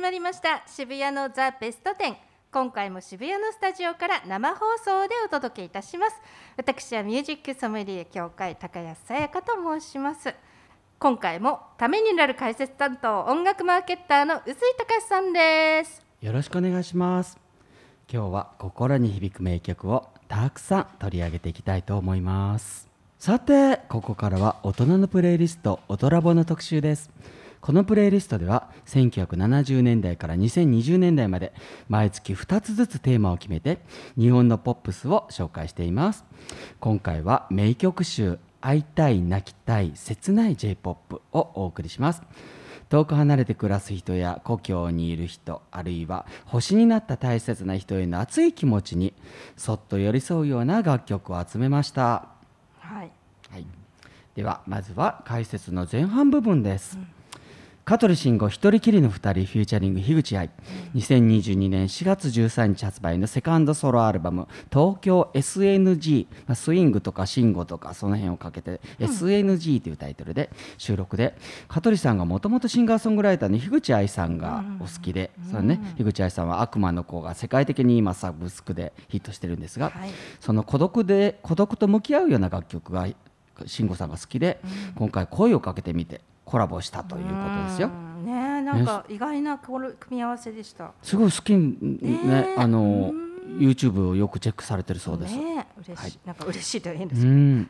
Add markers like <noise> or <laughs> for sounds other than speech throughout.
まりました。渋谷のザ・ベスト10今回も渋谷のスタジオから生放送でお届けいたします。私はミュージックソムリエ協会高安さやかと申します今回もためになる解説担当音楽マーケッターの臼井隆さんです。よろしくお願いします。今日は心に響く名曲をたくさん取り上げていきたいと思います。さてここからは大人のプレイリスト「オトラボ」の特集です。このプレイリストでは1970年代から2020年代まで毎月2つずつテーマを決めて日本のポップスを紹介しています。今回は名曲集「会いたい泣きたい切ない J-POP」をお送りします。遠く離れて暮らす人や故郷にいる人あるいは星になった大切な人への熱い気持ちにそっと寄り添うような楽曲を集めました、はい。はい、ではまずは解説の前半部分です、香取慎吾一人きりの二人フューチャリング樋口愛。2022年4月13日発売のセカンドソロアルバム「東京 SNG」まあスイングとか慎吾とかその辺をかけて「SNG」というタイトルで収録で香取さんがもともとシンガーソングライターの樋口愛さんがお好きで、そのね、樋口愛さんは「悪魔の子」が世界的に今サブスクでヒットしてるんですが、はい。その孤独で孤独と向き合うような楽曲が慎吾さんが好きで、今回声をかけてみてコラボしたということですよ。うん。ねえなんか意外な組み合わせでした。すごい好きねあの YouTube をよくチェックされてるそうです。ねえ嬉しい、はいなんか嬉しいといいん。でう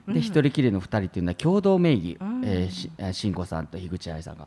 すで一人きりの二人っていうのは共同名義、ん。えーしえー慎吾さんと樋口愛さんが、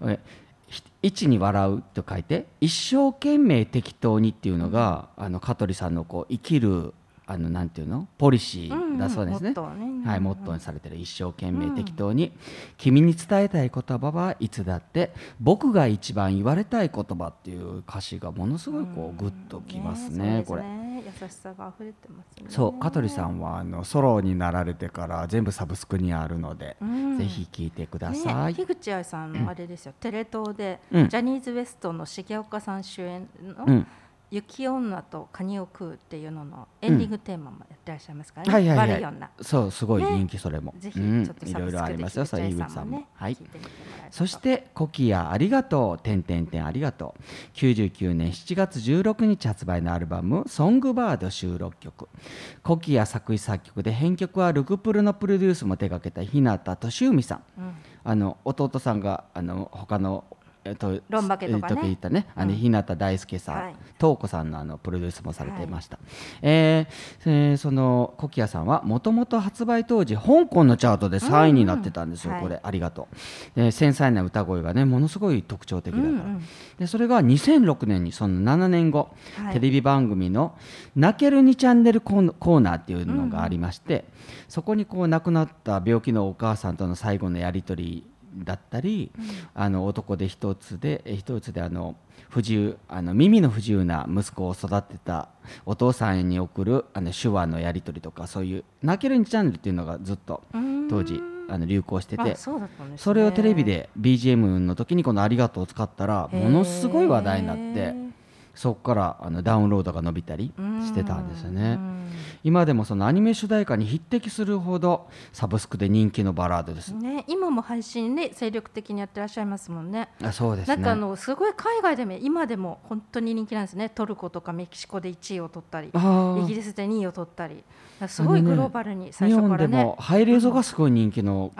うん。えひ一に笑うと書いて一生懸命適当にっていうのが、あの香取さんのこう生きるあのなんていうの？ポリシーだそうですね。うんうんね。はい、モットーにされてる。一生懸命適当に、君に伝えたい言葉はいつだって僕が一番言われたい言葉っていう歌詞がものすごいこうグッときますね,、これ。れ優しさが溢れてますね。そう香取さんはあのソロになられてから全部サブスクにあるので、うん。ぜひ聴いてください。ね、樋口愛さんのあれですよ、テレ東で、うん。ジャニーズ WEST の重岡さん主演のうん「雪女とカニを食う」っていうののエンディングテーマもやってらっしゃいますからね、はいはいはい。悪い女そうすごいね。人気それも、ぜひちうん。ょっとい。ろいろありますよ。そう樋井口さんもはい。そして「コキアありがとう」「てんてんてんありがとう」99年7月16日発売のアルバム「ソングバード」収録曲。コキア作詞作曲で編曲はルクプルのプロデュースも手掛けた日向俊文さん、うん。あの弟さんがあの他のえっとロンバケとかね。えったね、あのうん日向大輔さん、はい。東子さんのあのプロデュースもされていました。えーえーそのコキアさんはもともと発売当時香港のチャートで3位になってたんですよ、うん。これ、ありがとう。で繊細な歌声がねものすごい特徴的だから。うんうんでそれが2006年にその7年後、はい。テレビ番組の「泣ける2チャンネルコーナコーナー」っていうのがありまして、そこにこう亡くなった病気のお母さんとの最後のやり取りだったり、あの男で一つでえ一つであの不自由あの耳の不自由な息子を育てたお父さんに送るあの手話のやり取りとかそういう「泣ける2チャンネル」っていうのがずっとうん。当時あの流行しててあそね。それをテレビで BGM の時にこの「ありがとう」を使ったらものすごい話題になってそこからあのダウンロードが伸びたりしてたんですようね。ん今でもそのアニメ主題歌に匹敵するほどサブスクで人気のバラードです。ね、今も配信で精力的にやってらっしゃいますもんね。あそうですね。なんかあのすごい海外でも今でも本当に人気なんですね。トルコとかメキシコで1位を取ったり、イギリスで2位を取ったり、すごいグローバルに最日初からね。本でも。ハイレゾがすごい人気の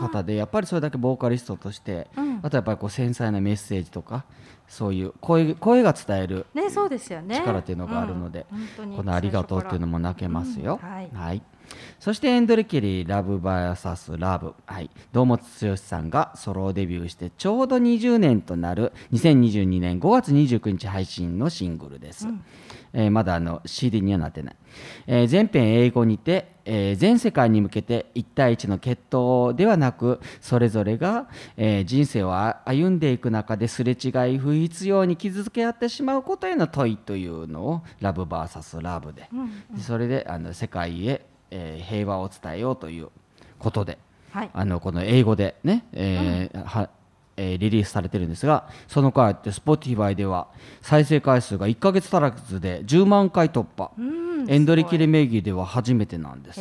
方でやっぱりそれだけボーカリストとしてうん。あとやっぱりこう繊細なメッセージとかそういう声声が伝えるね、そうですよね。力っていうのがあるのでうん本当にこの「ありがとう」っていうのも泣けますよ。うんはいはい、そしてエンドレケリー「ラブ VS ラブ」はい、堂本剛さんがソロデビューしてちょうど20年となる2022年5月29日配信のシングルです。えーまだあの CD にはなってない、えー全編英語にて、えー全世界に向けて1対1の決闘ではなくそれぞれが、えー人生をあ歩んでいく中ですれ違い不必要に傷つけ合ってしまうことへの問いというのをラブ VS ラブで、でそれであの世界へ、えー平和を伝えようということではい。あのこの英語でね、えーはえーリリースされてるんですがその回って Spotify では再生回数が1ヶ月足らずで10万回突破、うん。エンドリキすリ名義では初めてなんです。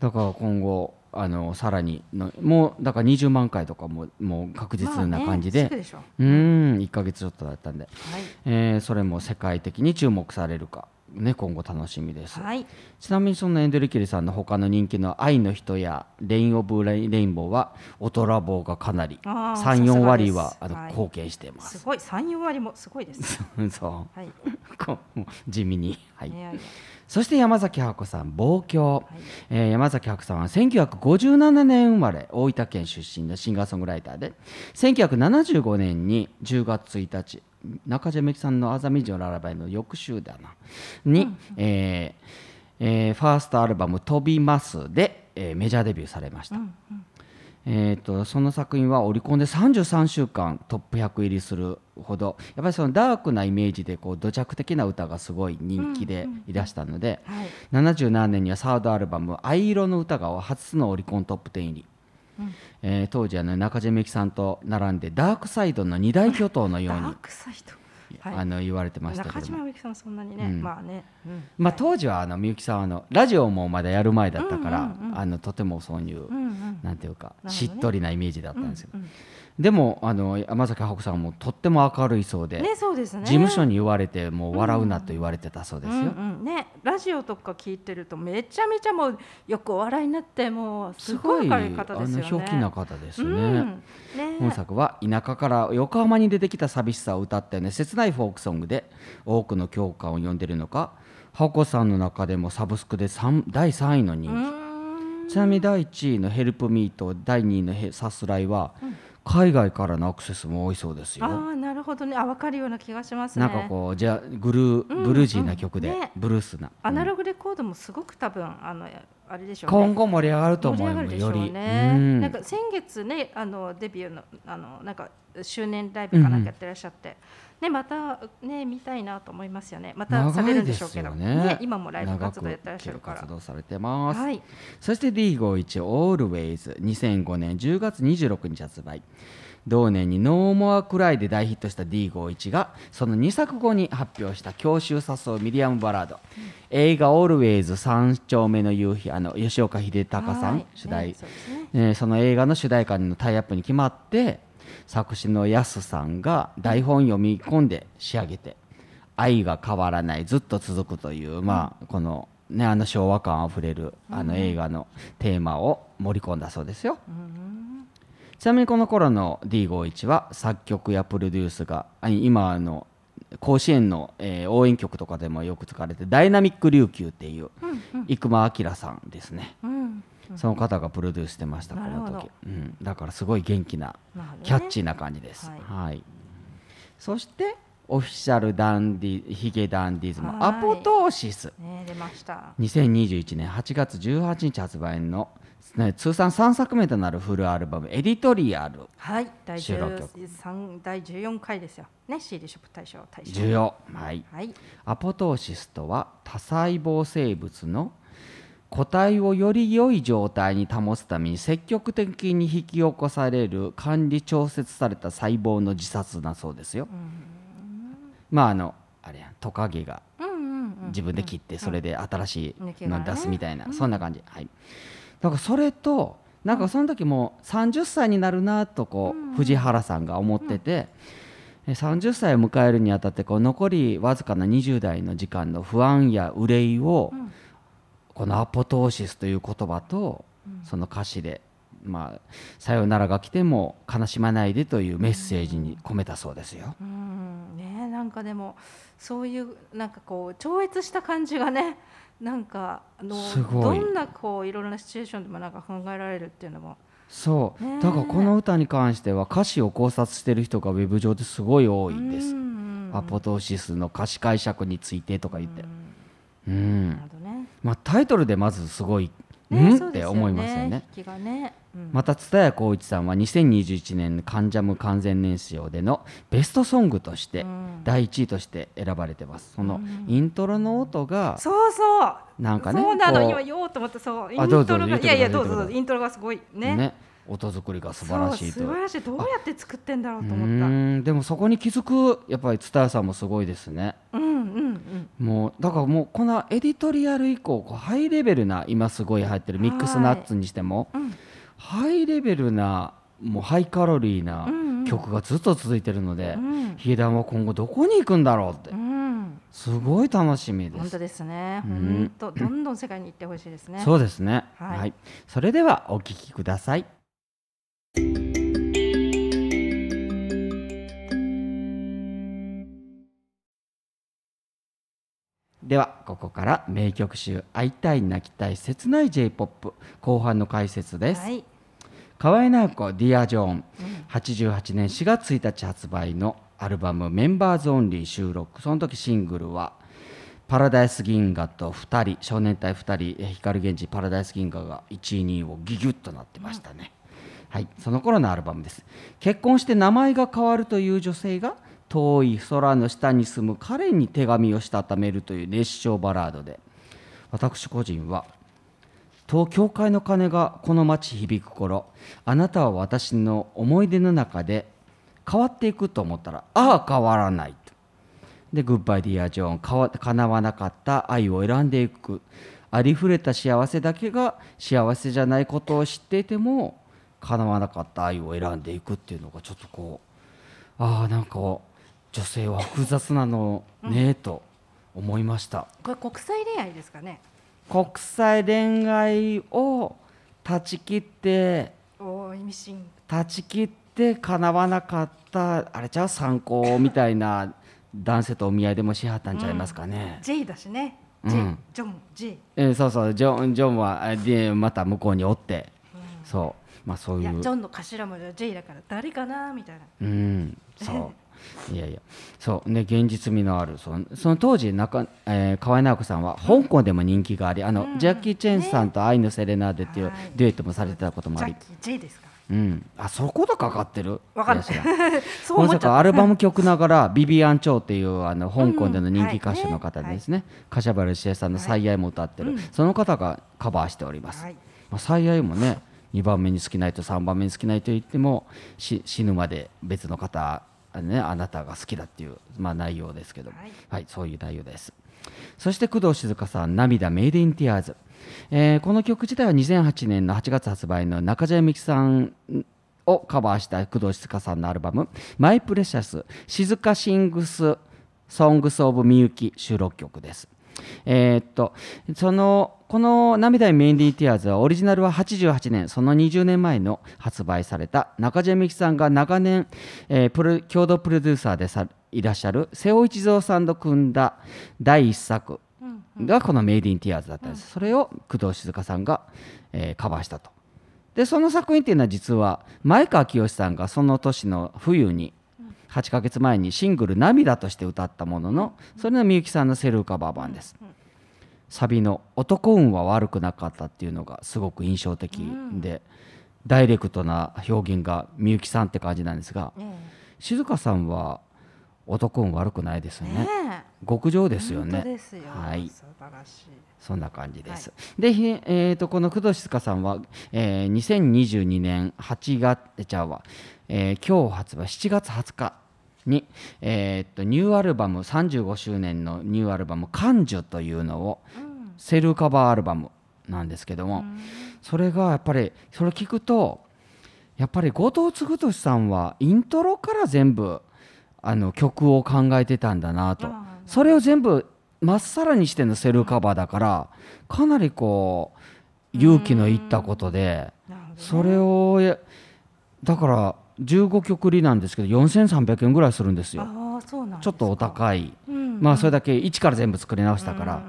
だから今後あのさらにのもうだから20万回とかももう確ー実な感じで、まあねでうーん1ヶ月ちょっとだったんで、はい。えーそれも世界的に注目されるか、ね、今後楽しみです、はい。ちなみにそのエンドリキリさんの他の人気の「愛の人」や「レイン・オブ・レインボー」はオトラボーがかなりあー34割はあのさす。がです貢献しています。す。ごい。三四割もすごいです <laughs> そはい、うこう地味に、はい。いやいや。そして山崎箱さん望郷、はい。えー山崎箱さんは1957年生まれ大分県出身のシンガーソングライターで1975年に10月1日中島みゆきさんの「あざみじのララバイ」の翌週だなに、えーえーファーストアルバム「飛びますで」えーメジャーデビューされました、えー、とその作品はオリコンで33週間トップ100入りするほどやっぱりそのダークなイメージでこう土着的な歌がすごい人気でいらしたので、はい。77年にはサードアルバム「藍色の歌」が初のオリコントップ10入り、えー当時あの中島みゆきさんと並んでダークサイドの二大巨頭のようにクサイド。あの言われてましたけ中ども。島みゆきさんそんなにね、うん。まあね、うん。まあ、当時はあのみゆきさんはあのラジオもまだやる前だったから、あのとてもそういう、うんうん。なんていうか、ね。しっとりなイメージだったんですよ、うんうんでもあの山崎箱さんもとっても明るいそうで、ねそうですね。事務所に言われてもう笑うなと言われてたそうですよ、うんうんねラジオとか聞いてるとめちゃめちゃもうよくお笑いになってもうすすごい明るい方ですよね。のひょうきな方ですね、うん。ね。本作は田舎から横浜に出てきた寂しさを歌ったような切ないフォークソングで多くの共感を呼んでいるのか箱さんの中でもサブスクで三第3位の人気、ちなみに第1位の「ヘルプミーと第2位のへ「さすらい」は海外からのアクセスも多いそうですよ。ああなるほどね。あ分かるような気がしますね。なんかこうじゃグルーブルージーな曲で、うんね。ブルースな、アナログレコードもすごく多分あのあれでしょうね。今後盛り上がると思うより、ね、うん。なんか先月ねあのデビューのあのなんか周年ライブかなんかやってらっしゃって、ねまたね見たいなと思いますよね。またされるんでしょうけど。長いですよね今もライブ活動やってらっしゃるか長く活ら動されてます、はい。そして D51 Always 2005年10月26日発売同年に No More Cry で大ヒットした D51 がその2作後に発表した郷愁誘うミディアムバラード、映画 Always 三丁目の夕日あの吉岡秀隆さん、はい。主題、ね。そえーその映画の主題歌のタイアップに決まって作詞のやすさんが台本読み込んで仕上げて愛が変わらないずっと続くという、まあこのねあの昭和感あふれるあの映画のテーマを盛り込んだそうですよ。ちなみにこの頃の D51 は作曲やプロデュースがあ今あの甲子園の、えー応援曲とかでもよく使われてダイナミック琉球っていう生間明さんですね。うんその方がプロデュースしてました、この時、うん、だからすごい元気なキャッチーな感じです、はい。はい。そしてオフィシャルダンディヒゲダンディズムはい。アポトーシス。ね出ました。2021年8月18日発売の、ね、通算3作目となるフルアルバム「エディトリアル。はい。第収録曲。13第14回ですよ。ね CD ショップ大賞大」賞。重要、はい、はい。アポトーシスとは多細胞生物の個体をより良い状態に保つために積極的に引き起こされる管理調節された細胞の自殺だそうですよ。まああのあれやトカゲが自分で切ってそれで新しいの出すみたいな、そんな感じ、はい、だからそれとなんかその時も30歳になるなとこう藤原さんが思ってて、え30歳を迎えるにあたってこう残りわずかな20代の時間の不安や憂いを、このアポトーシスという言葉と、その歌詞で、まあ「さよならが来ても悲しまないで」というメッセージに込めたそうですよ。うん。ねなんかでもそういうなんかこう超越した感じがねなんかあのすごい。どんなこういろんなシチュエーションでもなんか考えられるっていうのも。そう、だからこの歌に関しては歌詞を考察してる人がウェブ上ですごい多いんです。うんアポトーシスの歌詞解釈についてとか言って、うん。ね。まあ、タイトルでまずすごい、ねうん？って思いますよね。引きがね、うん。また蔦谷好一さんは2021年カンジャム完全燃焼でのベストソングとしてうん。第1位として選ばれてます。そのイントロの音がそうそう。なんかねそうなの。今言おうと思ってそう。イントロがいいやいやどうぞどうぞ。イントロがすごいね。ね。音作りが素晴らしいと。そう素晴らしい。どうやって作ってんだろうとう思った。でもそこに気づくやっぱり蔦屋さんもすごいですね。うんもうだからもうこのエディトリアル以降こうハイレベルな今すごい入ってるミックスナッツにしても、うん。ハイレベルなもうハイカロリーなうんうん曲がずっと続いてるので、うん。ヒゲダンは今後どこに行くんだろうってうん。すごい楽しみです。本当ですね。うん。本当どんどん世界に行ってほしいですね。そうですね、ははいい。それではお聞きください。ではここから名曲集「会いたい泣きたい切ない J−POP」後半の解説です。はい。河合直子「ディア・ジョーン」うん88年4月1日発売のアルバム「メンバーズ・オンリー」収録。その時シングルは「パラダイス銀河」と2人少年隊2人え光源氏パラダイス銀河が1位2位をギュギュッとなってましたね、はい。その頃のアルバムです。結婚して名前が変わるという女性が遠い空の下に住む彼に手紙をしたためるという熱唱バラードで私個人は東教会の鐘がこの街響く頃あなたは私の思い出の中で変わっていくと思ったらああ変わらないと。でグッバイディア・ジョーンかわわなかった愛を選んでいく。ありふれた幸せだけが幸せじゃないことを知っていても叶わなかった愛を選んでいくっていうのがちょっとこうああなんか女性は複雑なのねと思いました。これ国際恋愛ですかね？国際恋愛を断ち切っておー意味深。断ち切って叶わなかったあれじゃあ参考みたいな男性とお見合いでもしはったんちゃいますかね、J だしね。うん。ジョン J えーそうそう。ジョンジョンはあでまた向こうにおって、そう。まあそういう。いやジョンの頭文字は J だから誰かなみたいな。うん。そう <laughs> いやいや。そう。ね現実味のある。そのその当時中、えー河合直子さんは香港でも人気があり、あのうん。ジャッキー・チェンさんと「愛のセレナーデ」っていうはい。デュエットもされてたこともあり。ジャッキー J ですか？うん、あそことかかってる？わかんないやしら <laughs> そう思っちゃっまさかアルバム曲ながらビビアン・チョウっていうあの香港での人気歌手の方ですね,、柏原芳恵さんの「最愛」も歌ってる、うん。その方がカバーしております、たはい。まあ、最愛もね2番目に好きな人3番目に好きな人言ってもし死ぬまで別の方あ,、ね、あなたが好きだっていう、まあ、内容ですけども、はい。はい、そういう内容です。そして工藤静香さん「涙メイドインティアーズ」えーこの曲自体は2008年の8月発売の中島みゆきさんをカバーした工藤静香さんのアルバム「マイ・プレシャス静香シングス・ソングス・オブ・みゆき」収録曲です。えーっとそのこの「涙にメインディーティアーズ」はオリジナルは88年その20年前の発売された中島みゆきさんが長年、えープロ共同プロデューサーでさいらっしゃる瀬尾一蔵さんと組んだ第一作うんがこの「メイディンティアーズ」だったんです、それを工藤静香さんが、えーカバーしたと。でその作品っていうのは実は前川清さんがその年の冬に8ヶ月前にシングル「涙」として歌ったもののそれのみゆきさんのセルフカバー版です。サビの「男運は悪くなかった」っていうのがすごく印象的で、ダイレクトな表現がみゆきさんって感じなんですがね静香さんは男運悪くないですよえねね極上でえすよね。よ。はい。素晴らしい。そんな感じです。で、ひえー、とこの工藤静香さんは、えー2022年8月ちゃうわ、えー今日発売7月20日に、えーっとニューアルバム35周年のニューアルバム「感受」というのをうん。セルカバーアルバムなんですけども、うん。それがやっぱりそれ聞くとやっぱり後藤嗣俊さんはイントロから全部あの曲を考えてたんだなと。それを全部まっさらにしてのセルカバーだからかなりこう勇気のいったことでそれをやだから15曲入りなんですけど4300円ぐらいするんですよ。ちょっとお高い。うんまあそれだけ一から全部作り直したから。ね。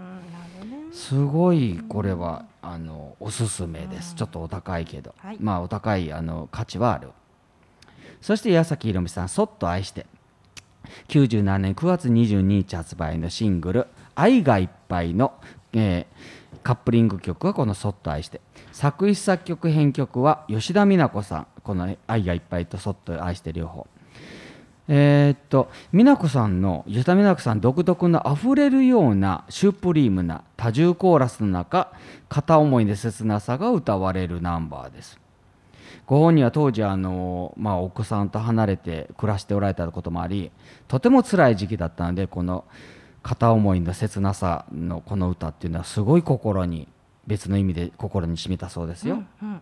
すごいこれはあのおすすめです。ちょっとお高いけど、はい。まあお高いあの価値はある。そして矢崎宏美さん「そっと愛して」97年9月22日発売のシングル「愛がいっぱいの」えーカップリング曲はこの「そっと愛して」作詞作曲編曲は吉田美奈子さん。この「愛がいっぱい」と「そっと愛して」両方。えーっと美奈子さんの吉田美奈子さん独特のあふれるようなシュプリームな多重コーラスの中片思いで切なさが歌われるナンバーです。ご本人は当時あの、まあ、お子さんと離れて暮らしておられたこともありとても辛い時期だったのでこの片思いの切なさのこの歌っていうのはすごい心に別の意味で心に染みたそうですよ。うんうん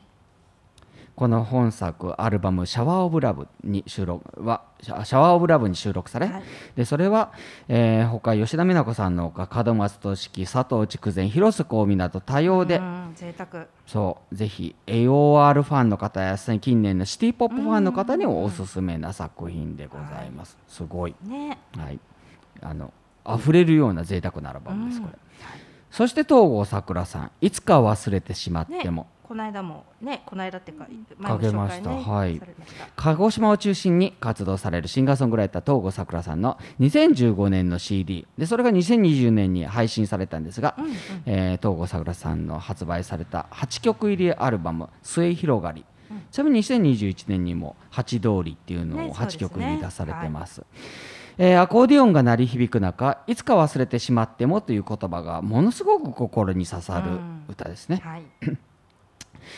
この本作アルバム「シャワー・オブ・ラブ」に収録はシャワー・オブ・ラブに収録され、はい。でそれは、えー他吉田美奈子さんのほか門松俊樹佐藤筑前広瀬香美など多様で、うん贅沢。そうぜひ AOR ファンの方や近年のシティ・ポップファンの方にもおすすめな作品でございます、すごい、ね。はい、あの溢れるような贅沢なアルバムです、うん。これ。そして東郷さくらさん「いつか忘れてしまっても」ねこの間もねこの間っていうかかけました。前の紹介ねはい。されました。鹿児島を中心に活動されるシンガーソングライター東郷さくらさんの2015年の CD でそれが2020年に配信されたんですが、うんうん。えー東郷さくらさんの発売された8曲入りアルバム「末広がり」ちなみに2021年にも「八通り」っていうのを8ねそうですね。曲入り出されてます。えーアコーディオンが鳴り響く中いつか忘れてしまってもという言葉がものすごく心に刺さる歌ですね。はい。<clears throat>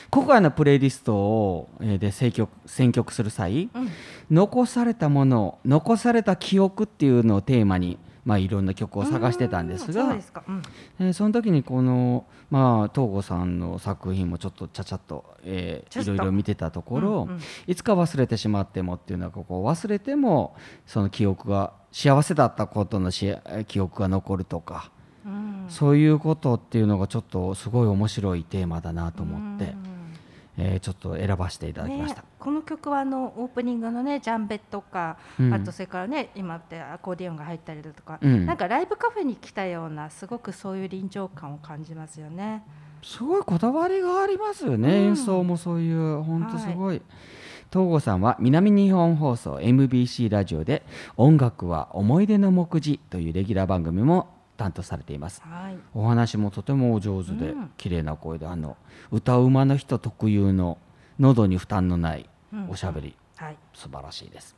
今回のプレイリストを、えーで選曲選曲する際、うん。残されたもの残された記憶っていうのをテーマに、まあ、いろんな曲を探してたんですがですか。うん。えーその時にこの、まあ、東郷さんの作品もちょっとちゃちゃっと、えーいろいろ見てたところ、いつか忘れてしまってもっていうのはここ忘れてもその記憶が幸せだったことのし記憶が残るとか、うん。そういうことっていうのがちょっとすごい面白いテーマだなと思って、えーちょっと選ばせていただきました。ね、この曲はあのオープニングのねジャンベとか、うん。あとそれからね今ってアコーディオンが入ったりだとか、うん。なんかライブカフェに来たようなすごくそういう臨場感を感じますよね。すごいこだわりがありますよね、うん。演奏もそういう本当すごい、東郷さんは南日本放送 MBC ラジオで「音楽は思い出の目次」というレギュラー番組も担当されています。はい。お話もとてもお上手で、うん。綺麗な声であの歌うまの人特有の喉に負担のないうん。おしゃべり、はい。素晴らしいです。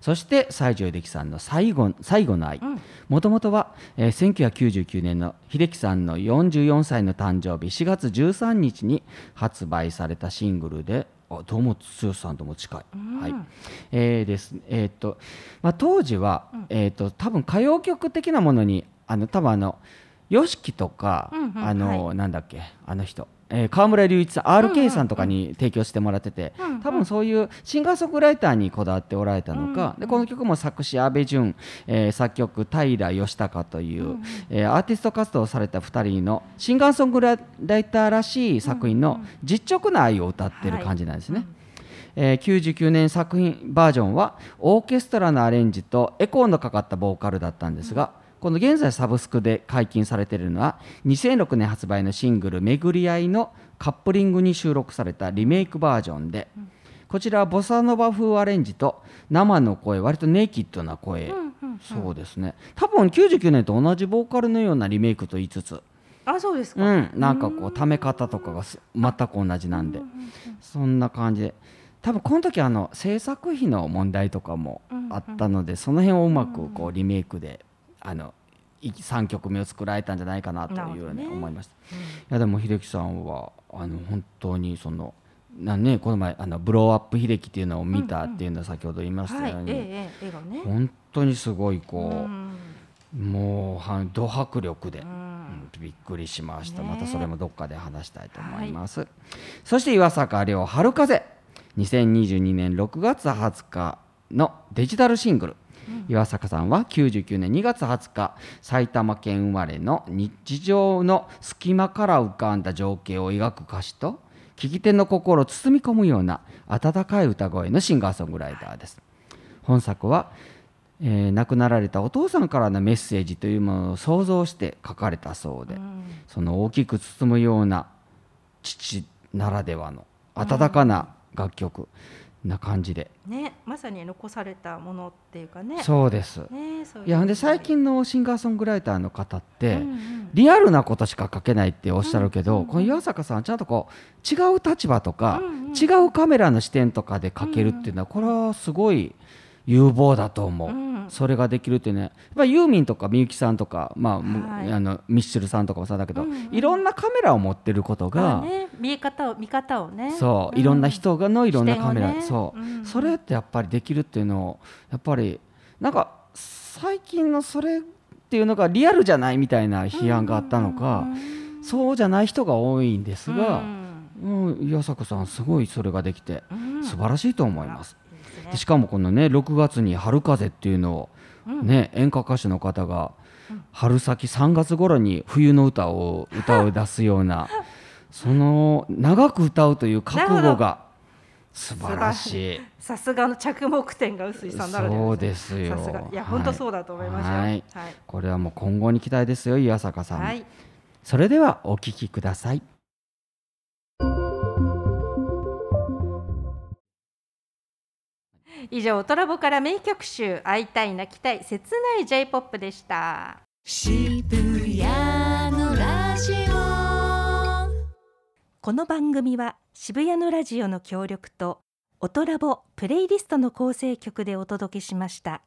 そして西城秀樹さんの最後「最後の愛」うん。もともとは、えー1999年の秀樹さんの44歳の誕生日4月13日に発売されたシングルであどうも剛さんとも近い、うん。はい。えーですえーっとまあ、当時は、えーっと多分歌謡曲的なものにあの多分あの YOSHIKI とか、うんうんあの、はなんだっけあの人、えー川村隆一さん RK さんとかに提供してもらってて、うんうん。多分そういうシンガーソングライターにこだわっておられたのか、でこの曲も作詞阿部淳、えー作曲平義孝という、えーアーティスト活動をされた2人のシンガーソングライターらしい作品の実直な愛を歌ってる感じなんですね。えー99年作品バージョンはオーケストラのアレンジとエコーのかかったボーカルだったんですが、この現在サブスクで解禁されているのは2006年発売のシングル「めぐり合い」のカップリングに収録されたリメイクバージョンで、こちらはボサノバ風アレンジと生の声割とネイキッドな声、そうですね。多分99年と同じボーカルのようなリメイクと言いつつ。あ、そうですか。うん、なんかこうため方とかがす全く同じなんで、そんな感じ。で多分この時あの制作費の問題とかもあったので、その辺をうまくこうリメイクであの3曲目を作られたんじゃないかなというふうに思いました。いやでも秀樹さんはあの本当にそのなんねこの前あのブローアップ秀樹っていうのを見たっていうのは先ほど言いましたはい。よう。に。本当にすごいこう、うんもうはド迫力で、うん。うんびっくりしました、ね。またそれもどっかで話したいと思います、そして岩坂亮春風2022年6月20日のデジタルシングル、岩坂さんは99年2月20日埼玉県生まれの日常の隙間から浮かんだ情景を描く歌詞と聞き手の心を包み込むような温かい歌声のシンガーソングライターです。本作は、えー亡くなられたお父さんからのメッセージというものを想像して書かれたそうで、その大きく包むような父ならではの温かな楽曲な感じで、ね、まさに残されたものっていうかね。そうです。ね、そういういやで最近のシンガーソングライターの方って、うんうん。リアルなことしか書けないっておっしゃるけど、この岩坂さんはちゃんとこう違う立場とか、うんうん。違うカメラの視点とかで書けるっていうのは、これはすごい有望だと思う、うんそれができるってねやっぱりユーミンとかみゆきさんとか、まあむはい。あのミッシェルさんとかもそうだけど、うんうんいろんなカメラを持ってることまが、あね、見え方を見方をね。そう、ん。いろんな人がのいろんなカメラ、ね。そう、うんそれってやっぱりできるっていうのをやっぱりなんか最近のそれっていうのがリアルじゃないみたいな批判があったのか、そうじゃない人が多いんですが、うん、岩坂さんすごいそれができてうん。素晴らしいと思います。ね。でしかもこのね6月に「春風」っていうのを、うん。ね演歌歌手の方が春先3月頃に冬の歌を <laughs> 歌を出すようなその長く歌うという覚悟が素晴らしい。さすがの着目点が臼井さんならで。はそうですよ。いや、はい本当そうだと思いますよ。はい。はい。これはもう今後に期待ですよ岩坂さん、はい。それではお聞きください以上トラボから名曲集会いたい泣きたい切ない J-POP でした渋谷のラジオこの番組は渋谷のラジオの協力とオトラボプレイリストの構成曲でお届けしました。